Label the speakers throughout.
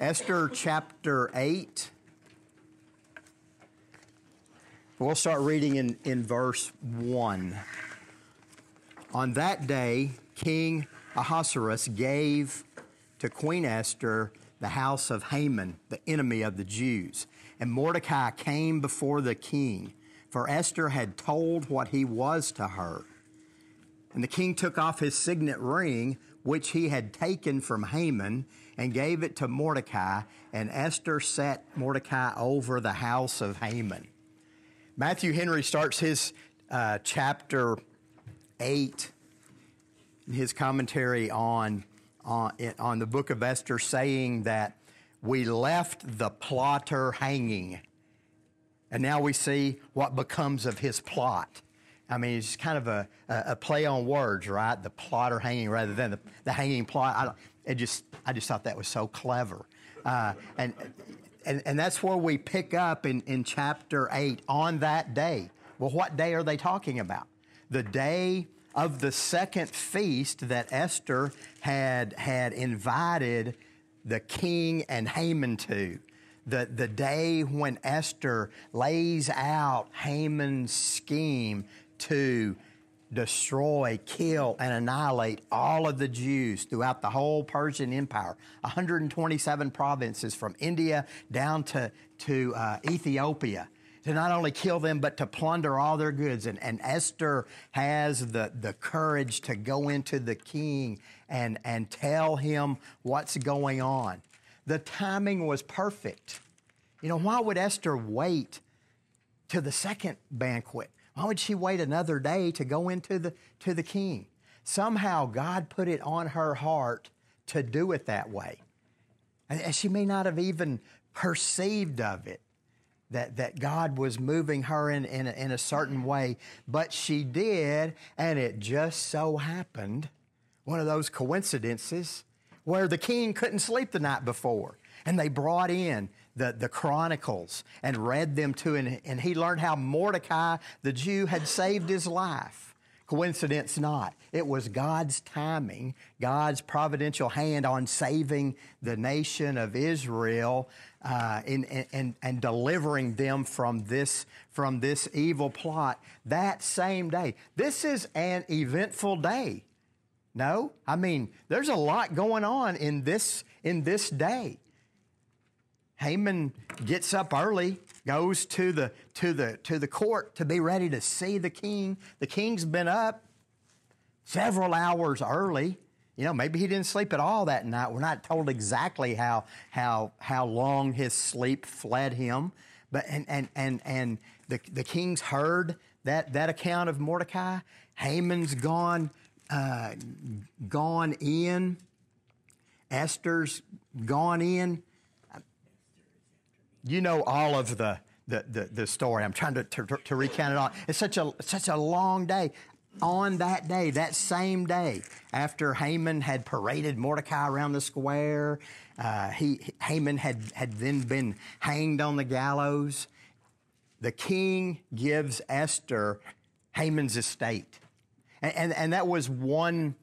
Speaker 1: Esther chapter 8. We'll start reading in, in verse 1. On that day, King Ahasuerus gave to Queen Esther the house of Haman, the enemy of the Jews. And Mordecai came before the king, for Esther had told what he was to her. And the king took off his signet ring, which he had taken from Haman, and gave it to Mordecai, and Esther set Mordecai over the house of Haman. Matthew Henry starts his uh, chapter 8 his commentary on, on, on the book of Esther saying that we left the plotter hanging, and now we see what becomes of his plot. I mean, it's kind of a, a, play on words, right? The plotter hanging rather than the, the hanging plot. I, just, I just thought that was so clever. Uh, and, and, and that's where we pick up in, in chapter 8 on that day. Well, what day are they talking about? The day of the second feast that Esther had, had invited the king and Haman to the, the day when Esther lays out Haman's scheme to destroy, kill, and annihilate all of the Jews throughout the whole Persian Empire. 127 provinces from India down to, to uh, Ethiopia. To not only kill them, but to plunder all their goods. And, and Esther has the, the courage to go into the king and, and tell him what's going on. The timing was perfect. You know, why would Esther wait to the second banquet? Why would she wait another day to go into the, to the king? Somehow God put it on her heart to do it that way. And she may not have even perceived of it, that, that God was moving her in, in, a, in a certain way, but she did, and it just so happened, one of those coincidences, where the king couldn't sleep the night before. And they brought in the, the Chronicles and read them to him, and he learned how Mordecai, the Jew, had saved his life. Coincidence not. It was God's timing, God's providential hand on saving the nation of Israel uh, in, in, and delivering them from this, from this evil plot that same day. This is an eventful day. No? I mean, there's a lot going on in this, in this day. Haman gets up early, goes to the, to, the, to the court to be ready to see the king. The king's been up several hours early. You know, maybe he didn't sleep at all that night. We're not told exactly how, how, how long his sleep fled him. But, and, and, and, and the, the king's heard that, that account of Mordecai. Haman's gone, uh, gone in. Esther's gone in you know all of the, the, the, the story. I'm trying to, to, to, recount it all. It's such a, such a long day. On that day, that same day, after Haman had paraded Mordecai around the square, uh, he, Haman had, had then been hanged on the gallows. The king gives Esther Haman's estate. And, and, and that was one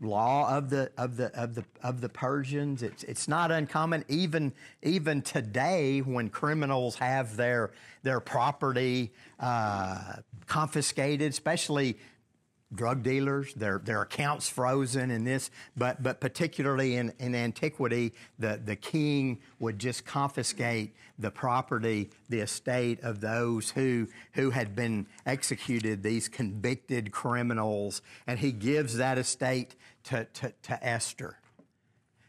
Speaker 1: law of the of the of the of the Persians. It's it's not uncommon even even today when criminals have their their property uh, confiscated, especially drug dealers, their, their accounts frozen in this, but, but particularly in, in antiquity, the, the king would just confiscate the property, the estate of those who, who had been executed, these convicted criminals, and he gives that estate to, to, to Esther.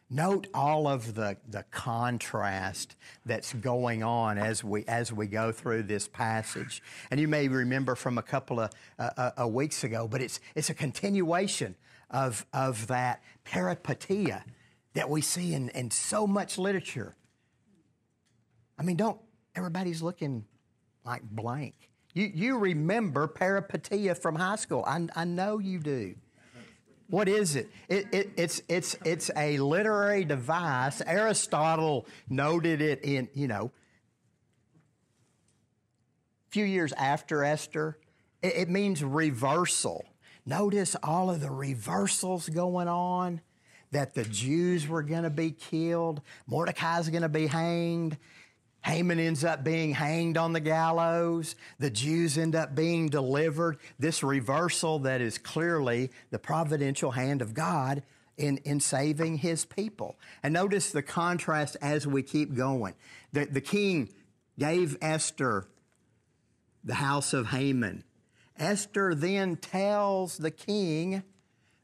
Speaker 1: Note all of the, the contrast that's going on as we, as we go through this passage. And you may remember from a couple of uh, uh, weeks ago, but it's, it's a continuation of, of that peripeteia that we see in, in so much literature. I mean, don't, everybody's looking like blank. You, you remember peripeteia from high school. I, I know you do. What is it? it, it it's, it's, it's a literary device. Aristotle noted it in, you know, a few years after Esther. It, it means reversal. Notice all of the reversals going on. that the Jews were going to be killed. Mordecai's going to be hanged. Haman ends up being hanged on the gallows. The Jews end up being delivered. This reversal that is clearly the providential hand of God in, in saving his people. And notice the contrast as we keep going. The, the king gave Esther the house of Haman. Esther then tells the king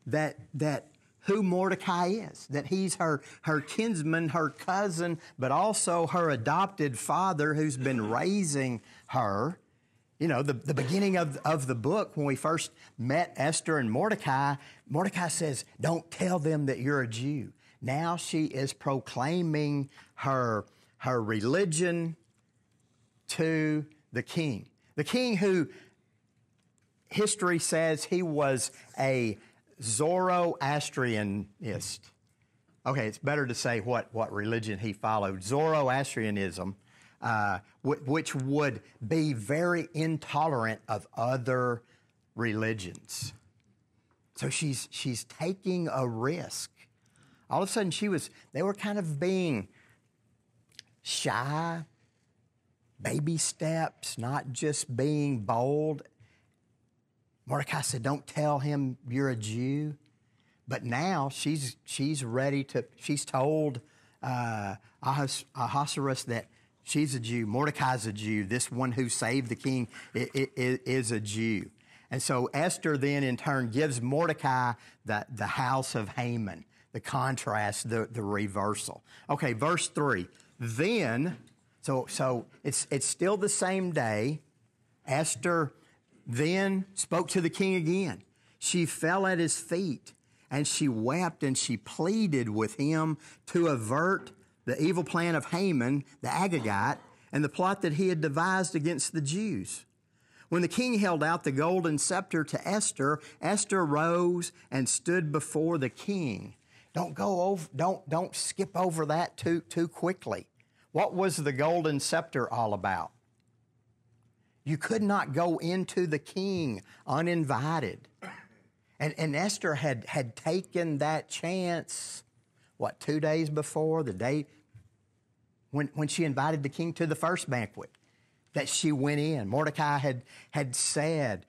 Speaker 1: that, that who Mordecai is, that he's her, her kinsman, her cousin, but also her adopted father who's been raising her. You know, the, the beginning of, of the book, when we first met Esther and Mordecai, Mordecai says, Don't tell them that you're a Jew. Now she is proclaiming her, her religion to the king. The king who history says he was a Zoroastrianist. Okay, it's better to say what, what religion he followed. Zoroastrianism, uh, w- which would be very intolerant of other religions. So she's, she's taking a risk. All of a sudden, she was, they were kind of being shy, baby steps, not just being bold. Mordecai said, Don't tell him you're a Jew. But now she's, she's ready to, she's told uh, Ahasuerus that she's a Jew. Mordecai's a Jew. This one who saved the king is a Jew. And so Esther then in turn gives Mordecai the, the house of Haman, the contrast, the, the reversal. Okay, verse 3. Then, so, so it's, it's still the same day. Esther then spoke to the king again. She fell at his feet and she wept and she pleaded with him to avert the evil plan of Haman, the Agagite, and the plot that he had devised against the Jews. When the king held out the golden scepter to Esther, Esther rose and stood before the king. Don't go over, don't, don't skip over that too, too quickly. What was the golden scepter all about? You could not go into the king uninvited. And, and Esther had, had taken that chance, what, two days before, the day when, when she invited the king to the first banquet, that she went in. Mordecai had, had said,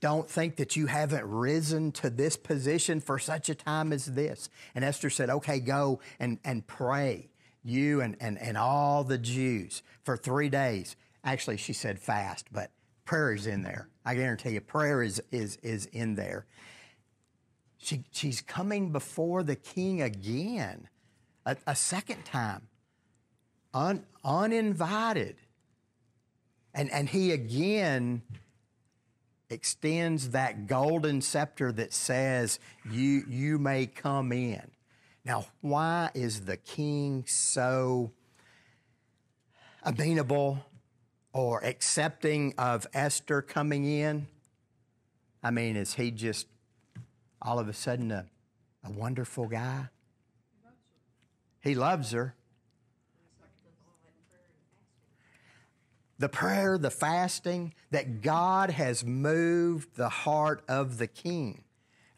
Speaker 1: Don't think that you haven't risen to this position for such a time as this. And Esther said, Okay, go and, and pray, you and, and, and all the Jews, for three days. Actually, she said fast, but prayer is in there. I guarantee you, prayer is, is, is in there. She, she's coming before the king again, a, a second time, un, uninvited. And, and he again extends that golden scepter that says, you, you may come in. Now, why is the king so amenable or accepting of Esther coming in? I mean, is he just all of a sudden a, a wonderful guy? He loves her. The prayer, the fasting, that God has moved the heart of the king.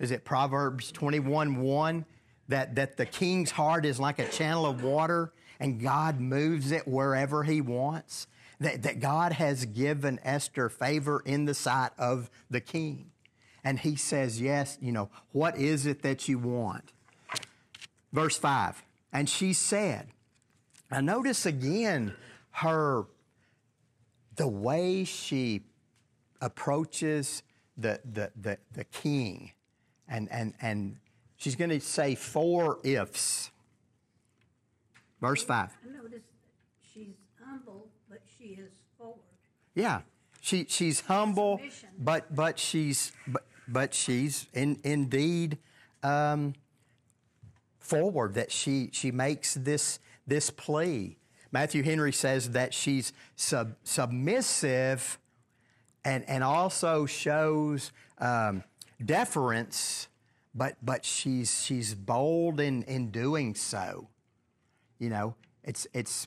Speaker 1: Is it Proverbs 21 1? That, that the king's heart is like a channel of water and God moves it wherever he wants? That, that God has given Esther favor in the sight of the king. And he says, Yes, you know, what is it that you want? Verse 5 And she said, I notice again her, the way she approaches the, the, the, the king. And, and, and she's going to say four ifs. Verse 5.
Speaker 2: I notice she's humble she is forward.
Speaker 1: Yeah, she she's humble, but but she's but but she's in, indeed um, forward. That she she makes this this plea. Matthew Henry says that she's sub, submissive, and and also shows um, deference, but but she's she's bold in in doing so. You know, it's it's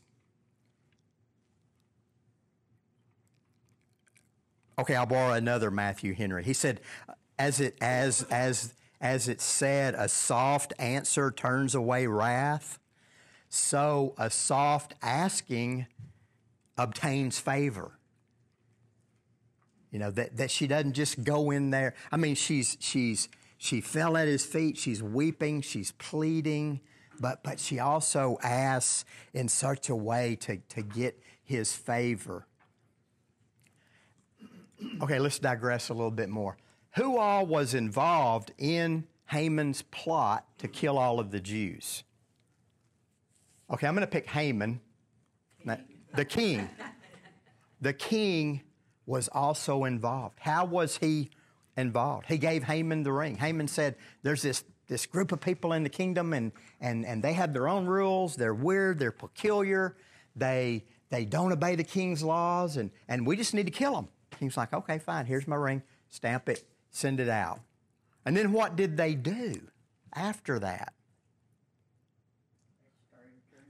Speaker 1: Okay, I'll borrow another Matthew Henry. He said, as it as as as it said, a soft answer turns away wrath, so a soft asking obtains favor. You know, that, that she doesn't just go in there. I mean, she's, she's, she fell at his feet, she's weeping, she's pleading, but, but she also asks in such a way to, to get his favor. Okay, let's digress a little bit more. Who all was involved in Haman's plot to kill all of the Jews? Okay, I'm going to pick Haman, the king. The king was also involved. How was he involved? He gave Haman the ring. Haman said, There's this, this group of people in the kingdom, and, and, and they have their own rules. They're weird, they're peculiar, they, they don't obey the king's laws, and, and we just need to kill them. King's like, Okay, fine, here's my ring, stamp it, send it out. And then what did they do after that?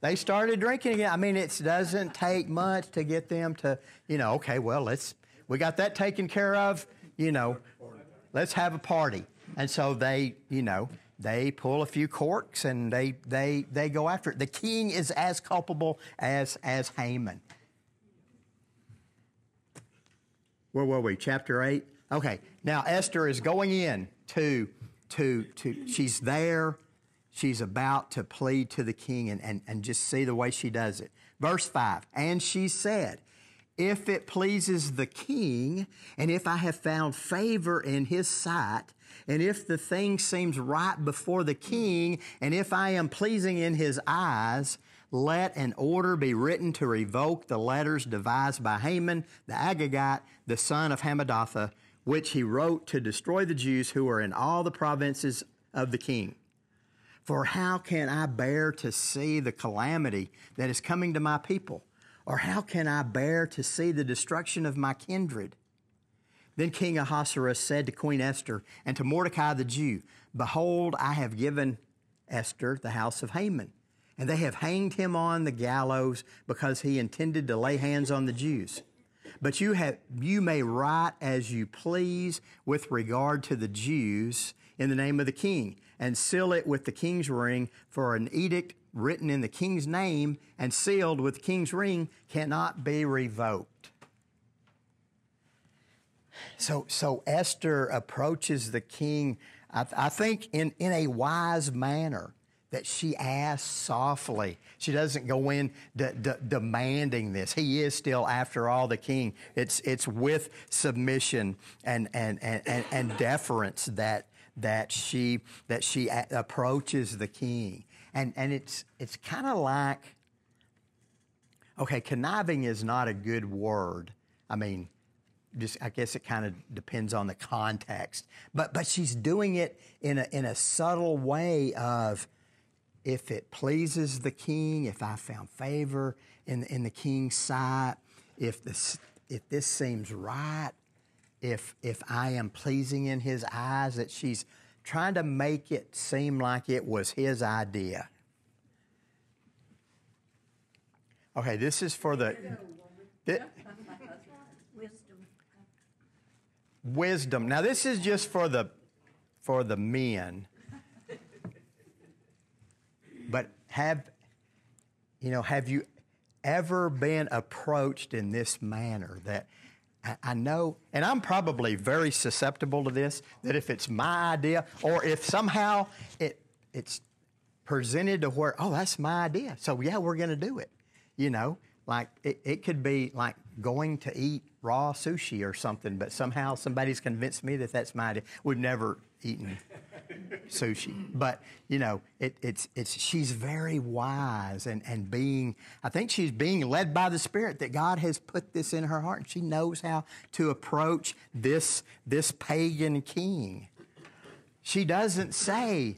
Speaker 1: They started drinking again. I mean, it doesn't take much to get them to, you know, okay, well, let's, we got that taken care of, you know, let's have a party. And so they, you know, they pull a few corks and they, they, they go after it. The king is as culpable as, as Haman. Where were we? Chapter 8? Okay, now Esther is going in to, to, to she's there she's about to plead to the king and, and, and just see the way she does it. Verse 5 And she said, If it pleases the king, and if I have found favor in his sight, and if the thing seems right before the king, and if I am pleasing in his eyes, let an order be written to revoke the letters devised by Haman the Agagite, the son of Hammedatha, which he wrote to destroy the Jews who are in all the provinces of the king. For how can I bear to see the calamity that is coming to my people? Or how can I bear to see the destruction of my kindred? Then King Ahasuerus said to Queen Esther and to Mordecai the Jew, Behold, I have given Esther the house of Haman, and they have hanged him on the gallows because he intended to lay hands on the Jews. But you, have, you may write as you please with regard to the Jews in the name of the king and seal it with the king's ring, for an edict written in the king's name and sealed with the king's ring cannot be revoked. So, so Esther approaches the king, I, I think, in, in a wise manner that she asks softly. She doesn't go in de- de- demanding this. He is still, after all, the king. It's, it's with submission and, and, and, and, and deference that, that she that she a- approaches the king, and and it's it's kind of like okay, conniving is not a good word. I mean, just I guess it kind of depends on the context, but but she's doing it in a in a subtle way of if it pleases the king, if I found favor in in the king's sight, if this if this seems right, if if I am pleasing in his eyes, that she's trying to make it seem like it was his idea. Okay, this is for the
Speaker 2: Wisdom.
Speaker 1: wisdom. Now this is just for the for the men. But have you know, have you ever been approached in this manner that I know, and I'm probably very susceptible to this, that if it's my idea or if somehow it, it's presented to where, oh, that's my idea. So, yeah, we're going to do it. You know, like it, it could be like going to eat raw sushi or something, but somehow somebody's convinced me that that's my idea. We've never eaten sushi. But you know, it, it's it's she's very wise and and being. I think she's being led by the Spirit that God has put this in her heart. She knows how to approach this this pagan king. She doesn't say.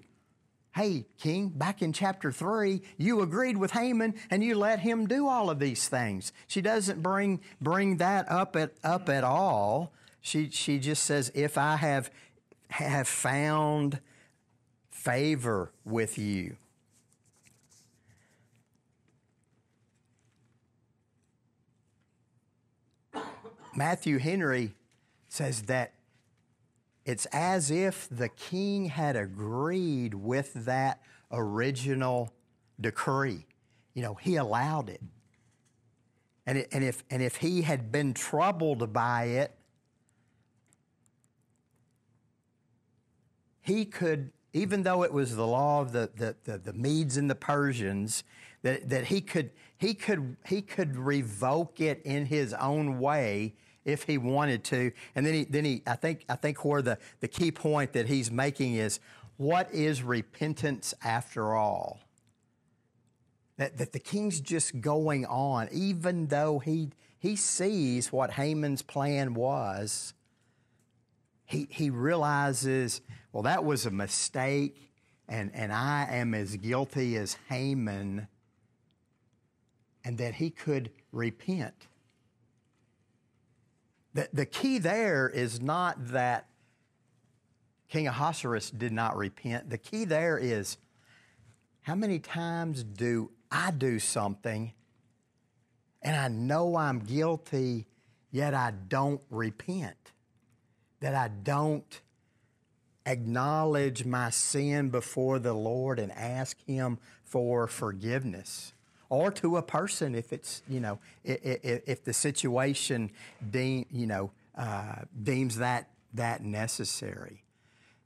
Speaker 1: Hey, King, back in chapter 3, you agreed with Haman and you let him do all of these things. She doesn't bring, bring that up at, up at all. She, she just says, if I have have found favor with you. Matthew Henry says that it's as if the king had agreed with that original decree. You know, he allowed it. And, it, and, if, and if he had been troubled by it, he could, even though it was the law of the, the, the, the Medes and the Persians, that, that he, could, he, could, he could revoke it in his own way if he wanted to. And then he, then he I think, I think where the, the key point that he's making is what is repentance after all? That, that the king's just going on, even though he, he sees what Haman's plan was, he, he realizes, well, that was a mistake, and, and I am as guilty as Haman, and that he could repent. The, the key there is not that King Ahasuerus did not repent. The key there is how many times do I do something and I know I'm guilty, yet I don't repent? That I don't acknowledge my sin before the Lord and ask Him for forgiveness. Or to a person if it's, you know, if, if the situation deem, you know, uh, deems that, that necessary.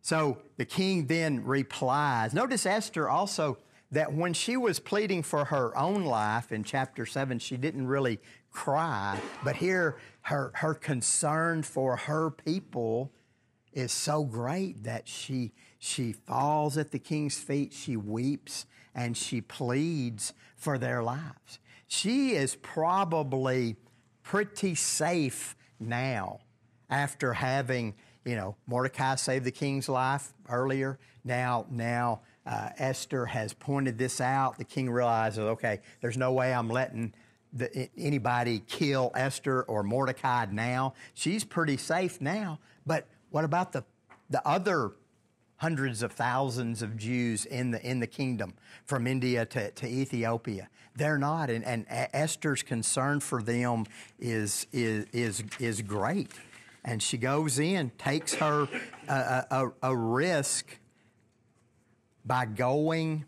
Speaker 1: So the king then replies. Notice Esther also that when she was pleading for her own life in chapter 7, she didn't really cry, but here her, her concern for her people is so great that she, she falls at the king's feet, she weeps, and she pleads for their lives. She is probably pretty safe now after having you know, Mordecai saved the king's life earlier. Now, now uh, Esther has pointed this out. The king realizes, okay, there's no way I'm letting the, anybody kill Esther or Mordecai now. She's pretty safe now. But what about the the other hundreds of thousands of Jews in the in the kingdom from India to, to Ethiopia? They're not, and, and Esther's concern for them is is is is great and she goes in, takes her a, a, a risk by going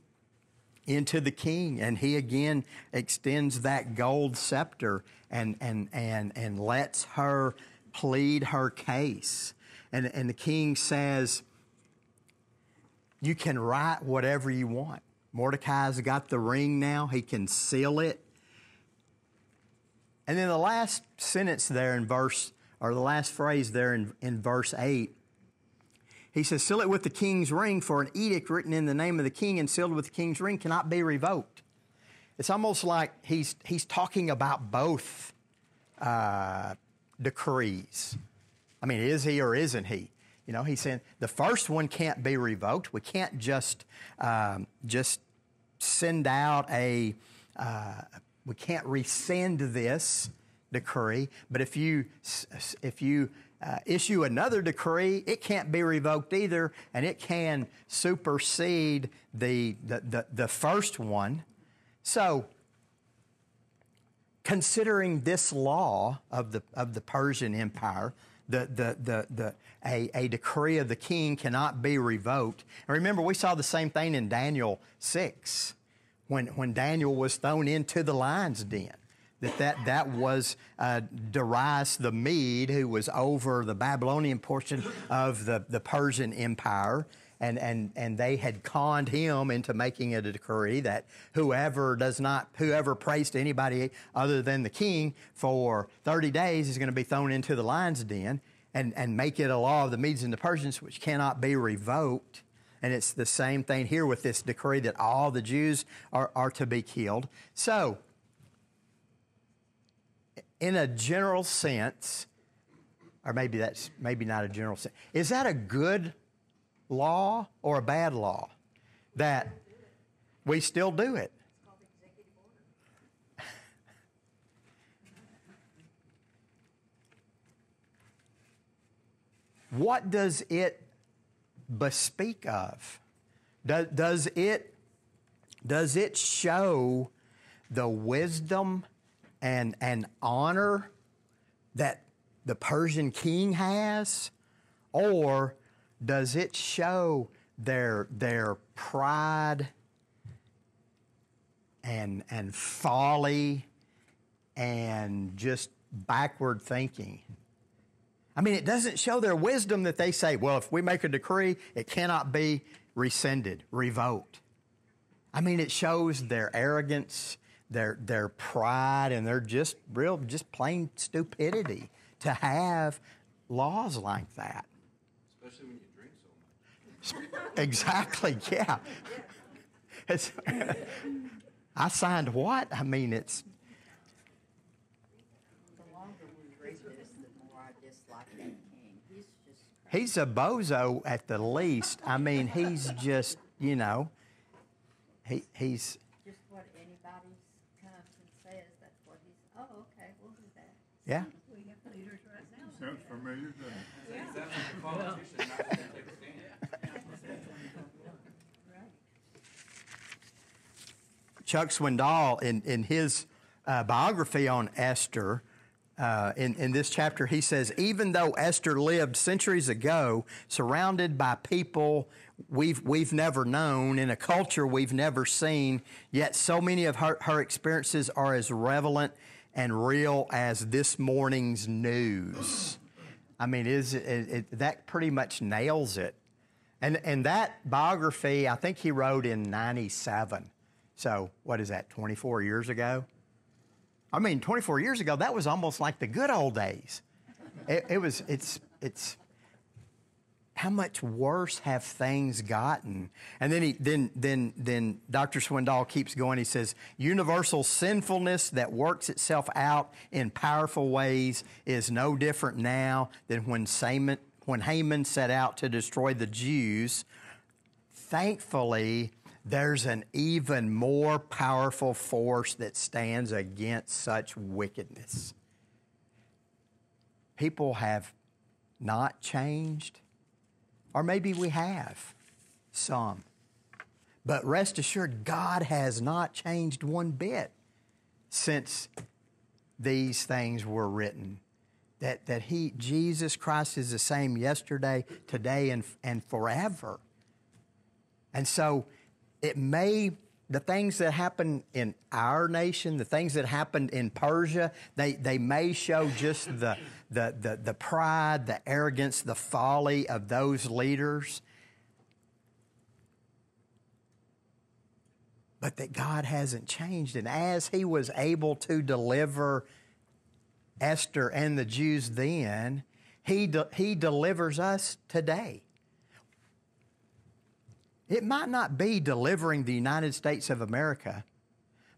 Speaker 1: into the king. And he again extends that gold scepter and, and, and, and lets her plead her case. And, and the king says, You can write whatever you want. Mordecai's got the ring now, he can seal it. And then the last sentence there in verse or the last phrase there in, in verse 8. He says, Seal it with the king's ring, for an edict written in the name of the king and sealed with the king's ring cannot be revoked. It's almost like he's, he's talking about both uh, decrees. I mean, is he or isn't he? You know, he's saying the first one can't be revoked. We can't just um, just send out a. Uh, we can't rescind this decree. But if you, if you uh, issue another decree, it can't be revoked either, and it can supersede the, the, the, the first one. So, considering this law of the, of the Persian Empire, the, the, the, the, a, a decree of the king cannot be revoked. And remember, we saw the same thing in Daniel 6 when, when Daniel was thrown into the lion's den that that, that was uh, Darius the Mede, who was over the Babylonian portion of the, the Persian Empire. And, and, and they had conned him into making it a decree that whoever does not, whoever prays to anybody other than the king for 30 days is going to be thrown into the lion's den and, and make it a law of the Medes and the Persians, which cannot be revoked. And it's the same thing here with this decree that all the Jews are, are to be killed. So, in a general sense, or maybe that's maybe not a general sense, is that a good law or a bad law? That we still do it. what does it bespeak of? Does, does, it, does it show the wisdom and, and honor that the Persian king has? Or does it show their, their pride and, and folly and just backward thinking? I mean, it doesn't show their wisdom that they say, well, if we make a decree, it cannot be rescinded, revoked. I mean, it shows their arrogance, their, their pride, and their just real, just plain stupidity to have laws like that.
Speaker 3: Especially when you drink so much.
Speaker 1: Exactly, yeah. It's, I signed what? I mean, it's,
Speaker 4: The longer we read this, the more I dislike that king. He's just
Speaker 1: he's a bozo at the least. I mean, he's just, you know, he, he's,
Speaker 4: just what anybody comes and says. That's what he's. Oh, okay, we'll do that.
Speaker 1: Yeah.
Speaker 5: Sounds familiar, doesn't it?
Speaker 1: Chuck Swindoll, in, in his uh, biography on Esther, uh, in, in this chapter, he says, even though Esther lived centuries ago, surrounded by people we've, we've never known, in a culture we've never seen, yet so many of her, her experiences are as relevant and real as this morning's news. I mean, is it, it, that pretty much nails it. And, and that biography, I think he wrote in 97. So, what is that, 24 years ago? I mean, 24 years ago, that was almost like the good old days. It, it was, it's, it's, how much worse have things gotten? And then he, then, then, then Dr. Swindoll keeps going. He says, universal sinfulness that works itself out in powerful ways is no different now than when Haman, when Haman set out to destroy the Jews. Thankfully, there's an even more powerful force that stands against such wickedness. People have not changed, or maybe we have some. But rest assured, God has not changed one bit since these things were written. That, that he, Jesus Christ, is the same yesterday, today, and, and forever. And so it may, the things that happen in our nation, the things that happened in Persia, they, they may show just the, the, the, the pride, the arrogance, the folly of those leaders. But that God hasn't changed. And as He was able to deliver Esther and the Jews then, He, de- he delivers us today. It might not be delivering the United States of America,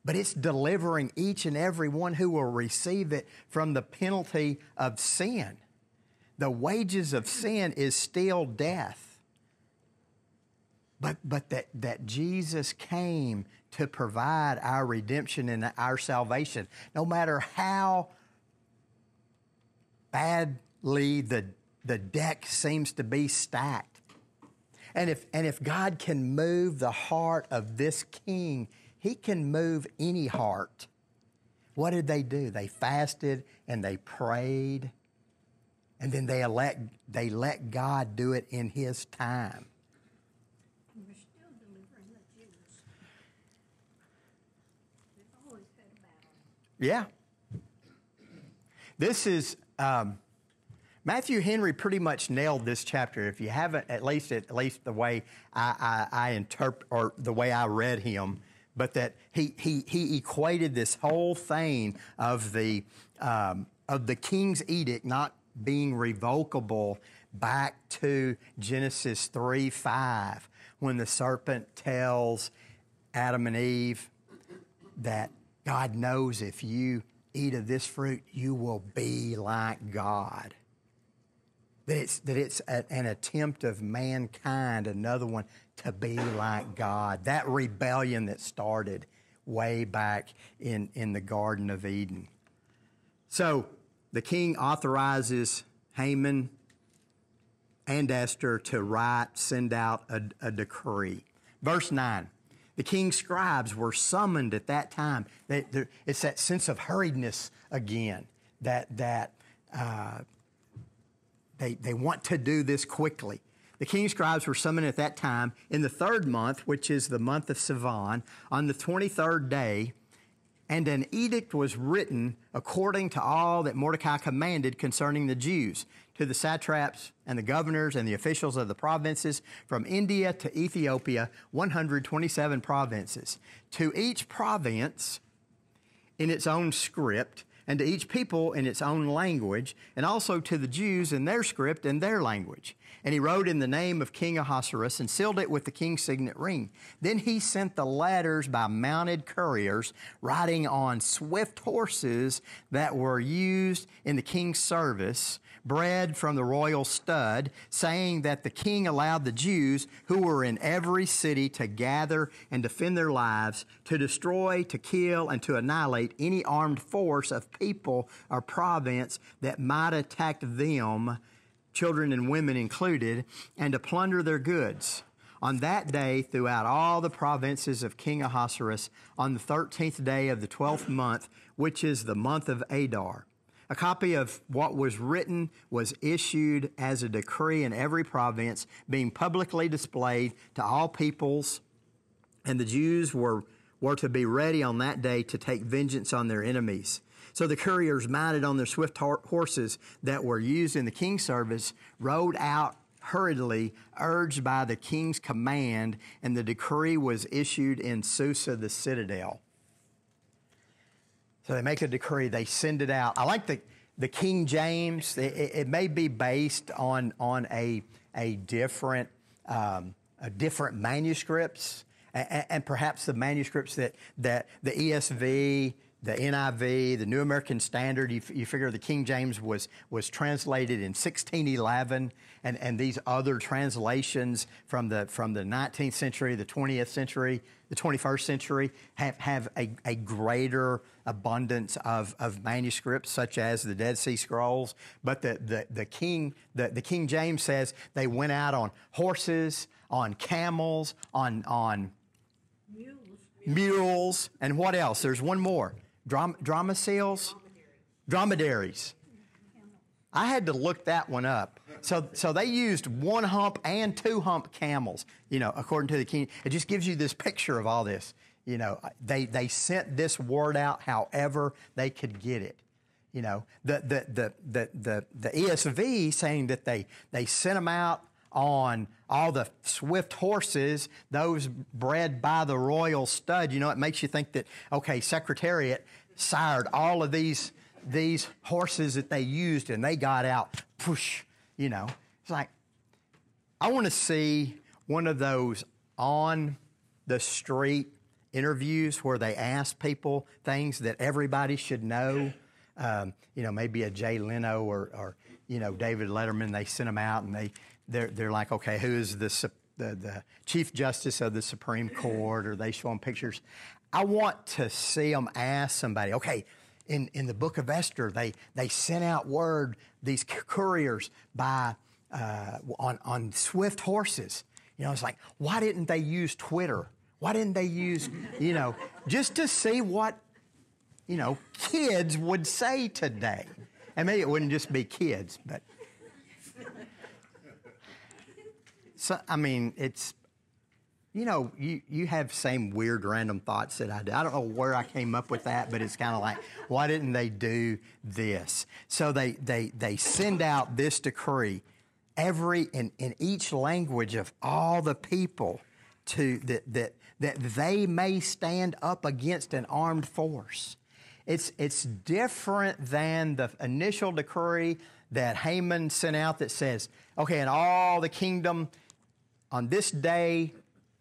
Speaker 1: but it's delivering each and every one who will receive it from the penalty of sin. The wages of sin is still death. But, but that, that Jesus came to provide our redemption and our salvation. No matter how badly the, the deck seems to be stacked, and if, and if God can move the heart of this king, he can move any heart. What did they do? They fasted and they prayed, and then they, elect, they let God do it in his time.
Speaker 2: We're still delivering the Jews. We've always a battle.
Speaker 1: Yeah. This is um, Matthew Henry pretty much nailed this chapter. If you haven't, at least at least the way I, I, I interpret or the way I read him, but that he he he equated this whole thing of the um, of the king's edict not being revocable back to Genesis three five when the serpent tells Adam and Eve that God knows if you eat of this fruit, you will be like God. That it's, that it's a, an attempt of mankind, another one, to be like God. That rebellion that started way back in, in the Garden of Eden. So the king authorizes Haman and Esther to write, send out a, a decree. Verse 9 the king's scribes were summoned at that time. They, it's that sense of hurriedness again, that, that uh, they, they want to do this quickly. The king's scribes were summoned at that time in the third month, which is the month of Sivan, on the 23rd day, and an edict was written according to all that Mordecai commanded concerning the Jews to the satraps and the governors and the officials of the provinces from India to Ethiopia, 127 provinces. To each province in its own script, and to each people in its own language, and also to the Jews in their script and their language. And he wrote in the name of King Ahasuerus and sealed it with the king's signet ring. Then he sent the letters by mounted couriers riding on swift horses that were used in the king's service bred from the royal stud, saying that the king allowed the Jews who were in every city to gather and defend their lives, to destroy, to kill, and to annihilate any armed force of people or province that might attack them, children and women included, and to plunder their goods. On that day, throughout all the provinces of King Ahasuerus, on the thirteenth day of the twelfth month, which is the month of Adar, a copy of what was written was issued as a decree in every province, being publicly displayed to all peoples, and the Jews were, were to be ready on that day to take vengeance on their enemies. So the couriers, mounted on their swift horses that were used in the king's service, rode out hurriedly, urged by the king's command, and the decree was issued in Susa, the citadel. So they make a decree, they send it out. I like the, the King James, it, it may be based on, on a, a different, um, a different manuscripts, and, and, perhaps the manuscripts that, that the ESV, the NIV, the New American Standard, you, you figure the King James was, was translated in 1611, and, and these other translations from the, from the 19th century, the 20th century, the 21st century have, have a, a greater abundance of, of manuscripts, such as the Dead Sea Scrolls. But the, the, the, King, the, the King James says they went out on horses, on camels, on, on
Speaker 2: Mules.
Speaker 1: mules, and what else? There's one more. Drom- dromaeosaurs? Dromedaries. I had to look that one up. So, so they used one hump and two hump camels, you know, according to the king. It just gives you this picture of all this. You know, they, they sent this word out however they could get it. You know, the, the, the, the, the, the ESV saying that they, they sent them out on all the swift horses, those bred by the royal stud. You know, it makes you think that, okay, Secretariat sired all of these, these horses that they used and they got out, push, you know. It's like, I want to see one of those on the street interviews where they ask people things that everybody should know. Um, you know, maybe a Jay Leno or, or, you know, David Letterman, they send them out and they, they're, they're like, okay, who is the, the, the Chief Justice of the Supreme Court? Or they show them pictures. I want to see them ask somebody, okay, in, in the book of Esther, they, they sent out word, these couriers by, uh, on, on swift horses. You know, it's like, why didn't they use Twitter? Why didn't they use, you know, just to see what, you know, kids would say today? And maybe it wouldn't just be kids, but. So, I mean, it's you know, you, you have same weird random thoughts that I do. I don't know where I came up with that, but it's kind of like, why didn't they do this? So they, they, they send out this decree every in, in each language of all the people to that, that, that they may stand up against an armed force. It's, it's different than the initial decree that Haman sent out that says, okay, in all the kingdom, on this day,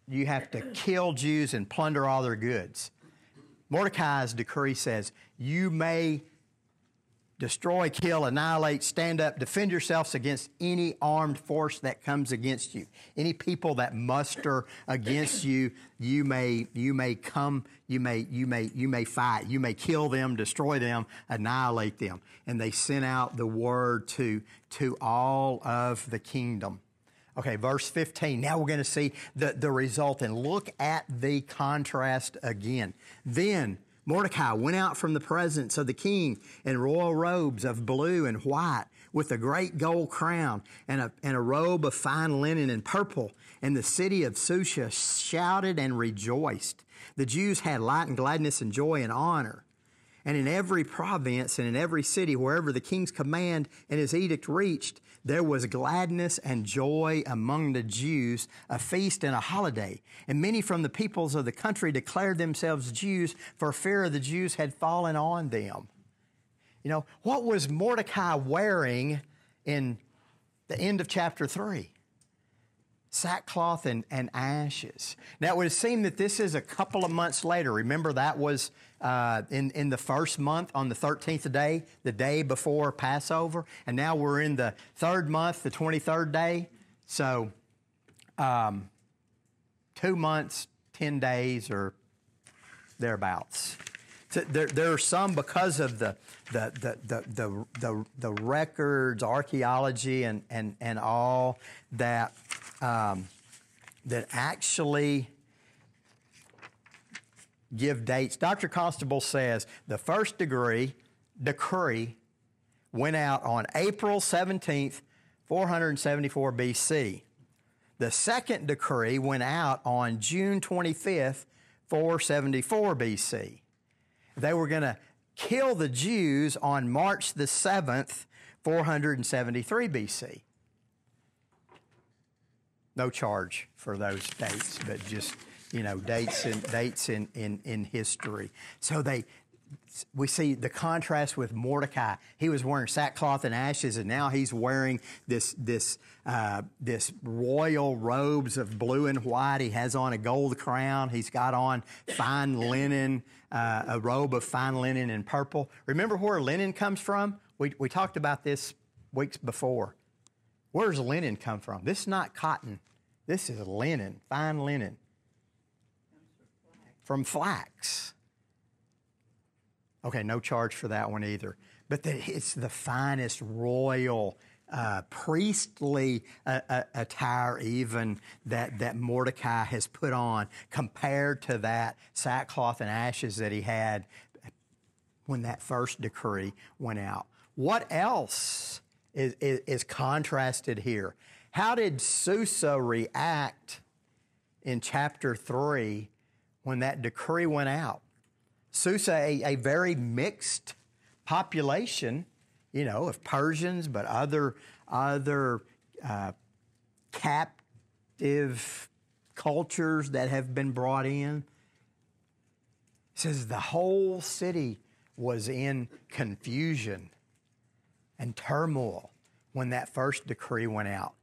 Speaker 1: you have to kill Jews and plunder all their goods. Mordecai's decree says, You may destroy, kill, annihilate, stand up, defend yourselves against any armed force that comes against you. Any people that muster against you, you may you may come, you may you may you may fight, you may kill them, destroy them, annihilate them. And they sent out the word to to all of the kingdom. Okay, verse 15. Now we're going to see the, the result and look at the contrast again. Then Mordecai went out from the presence of the king in royal robes of blue and white with a great gold crown and a, and a robe of fine linen and purple. And the city of Susha shouted and rejoiced. The Jews had light and gladness and joy and honor. And in every province and in every city, wherever the king's command and his edict reached, there was gladness and joy among the Jews, a feast and a holiday. And many from the peoples of the country declared themselves Jews, for fear of the Jews had fallen on them. You know, what was Mordecai wearing in the end of chapter 3? sackcloth and, and ashes. Now, it would seem that this is a couple of months later. Remember, that was uh, in, in the first month on the 13th day, the day before Passover. And now we're in the third month, the 23rd day. So, um, two months, 10 days, or thereabouts. So there, there are some because of the, the, the, the, the, the, the records, archaeology, and, and, and all that um, that actually give dates. Dr. Constable says the first degree decree went out on April 17th, 474 BC. The second decree went out on June 25th, 474 BC. They were going to kill the Jews on March the 7th, 473 BC no charge for those dates, but just you know dates and dates in, in, in history. So they we see the contrast with Mordecai. He was wearing sackcloth and ashes, and now he's wearing this this uh, this royal robes of blue and white. He has on a gold crown. He's got on fine linen, uh, a robe of fine linen and purple. Remember where linen comes from? We we talked about this weeks before. Where does linen come from? This is not cotton. This is linen, fine linen. From flax. Okay, no charge for that one either. But the, it's the finest royal, uh, priestly uh, uh, attire, even that, that Mordecai has put on, compared to that sackcloth and ashes that he had when that first decree went out. What else is, is, is contrasted here. How did Susa react in chapter 3 when that decree went out? Susa, a, a very mixed population, you know, of Persians, but other, other uh, captive cultures that have been brought in. It says the whole city was in confusion and turmoil when that first decree went out.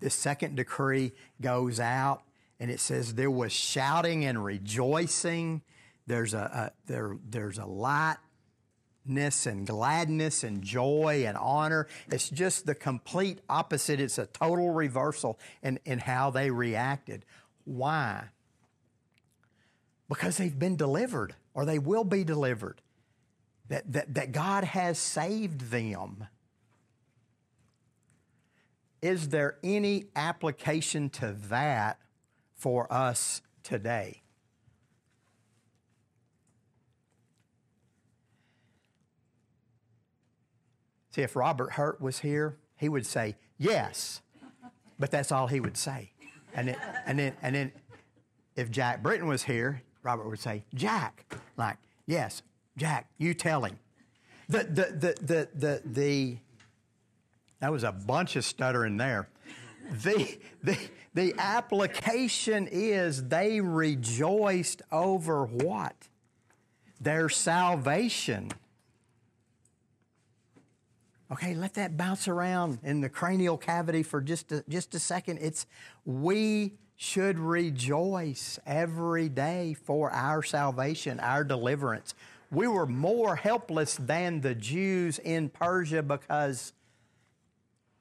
Speaker 1: The second decree goes out and it says there was shouting and rejoicing. There's a, a there, there's a lightness and gladness and joy and honor. It's just the complete opposite. It's a total reversal in, in how they reacted. Why? Because they've been delivered or they will be delivered that, that, that God has saved them. Is there any application to that for us today? See, if Robert Hurt was here, he would say, yes, but that's all he would say. And then, and then, and then if Jack Britton was here, Robert would say, Jack, like, yes, Jack, you tell him. The, the, the, the, the, the, that was a bunch of stuttering there. The, the, the application is they rejoiced over what? Their salvation. Okay, let that bounce around in the cranial cavity for just a, just a second. It's we should rejoice every day for our salvation, our deliverance we were more helpless than the Jews in Persia because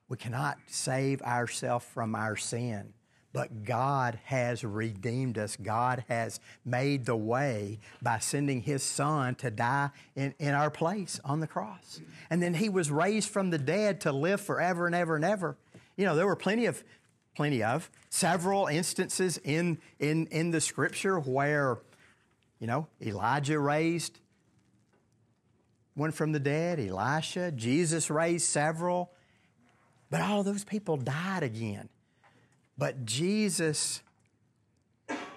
Speaker 1: we cannot save ourselves from our sin. But God has redeemed us. God has made the way by sending His Son to die in, in our place on the cross. And then He was raised from the dead to live forever and ever and ever. You know, there were plenty of, plenty of, several instances in, in, in the scripture where, you know, Elijah raised one from the dead, Elisha. Jesus raised several. But all those people died again. But Jesus,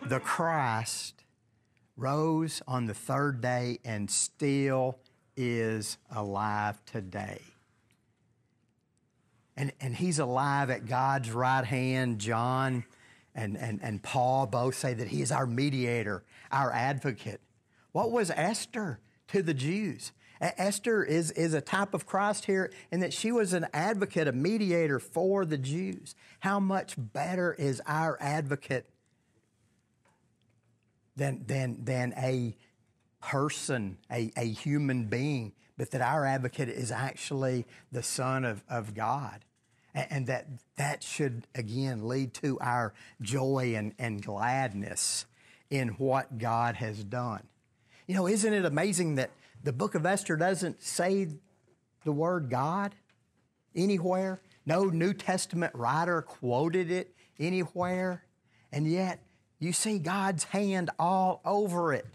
Speaker 1: the Christ, rose on the third day and still is alive today. And, and he's alive at God's right hand. John and, and, and Paul both say that he is our mediator, our advocate. What was Esther to the Jews? Esther is, is a type of Christ here in that she was an advocate, a mediator for the Jews. How much better is our advocate than, than, than a person, a, a human being, but that our advocate is actually the Son of, of God. And that that should, again, lead to our joy and, and gladness in what God has done. You know, isn't it amazing that the book of Esther doesn't say the word God anywhere? No New Testament writer quoted it anywhere. And yet, you see God's hand all over it.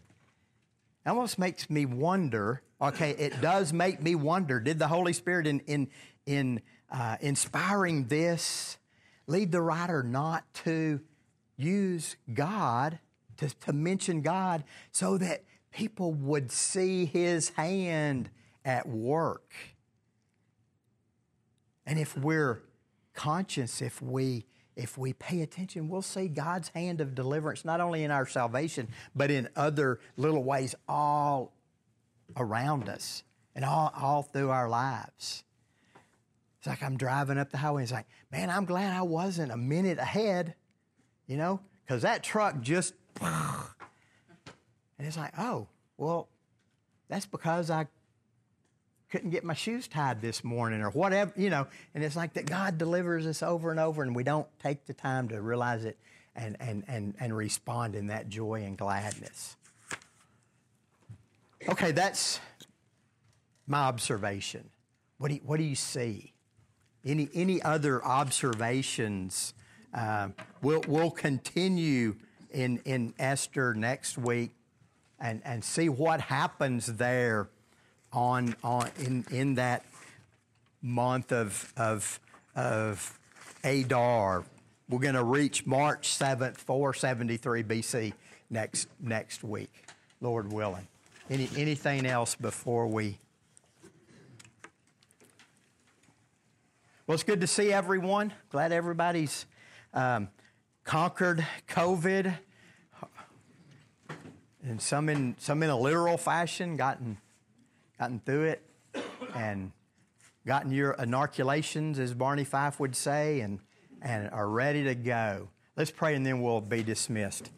Speaker 1: It almost makes me wonder. Okay, it does make me wonder. Did the Holy Spirit, in in in uh, inspiring this, lead the writer not to use God to, to mention God, so that people would see His hand at work? And if we're conscious, if we if we pay attention, we'll see God's hand of deliverance not only in our salvation, but in other little ways all around us and all, all through our lives. It's like I'm driving up the highway. It's like, man, I'm glad I wasn't a minute ahead, you know, because that truck just. And it's like, oh, well, that's because I couldn't get my shoes tied this morning or whatever, you know. And it's like that God delivers us over and over, and we don't take the time to realize it and, and, and, and respond in that joy and gladness. Okay, that's my observation. What do you, what do you see? Any, any other observations? Uh, we'll, we'll continue in, in Esther next week and, and see what happens there on, on in, in that month of, of, of Adar. We're going to reach March 7th, 473 BC next, next week, Lord willing. Any, anything else before we? Well, it's good to see everyone. Glad everybody's um, conquered COVID, and some in some in a literal fashion, gotten gotten through it, and gotten your inoculations, as Barney Fife would say, and and are ready to go. Let's pray, and then we'll be dismissed.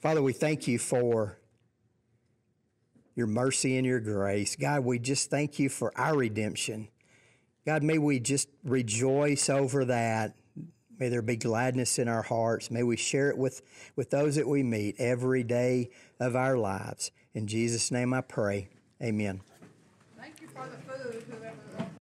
Speaker 1: Father, we thank you for your mercy and your grace. God, we just thank you for our redemption. God, may we just rejoice over that. May there be gladness in our hearts. May we share it with, with those that we meet every day of our lives. In Jesus' name I pray. Amen.
Speaker 4: Thank you for the food, whoever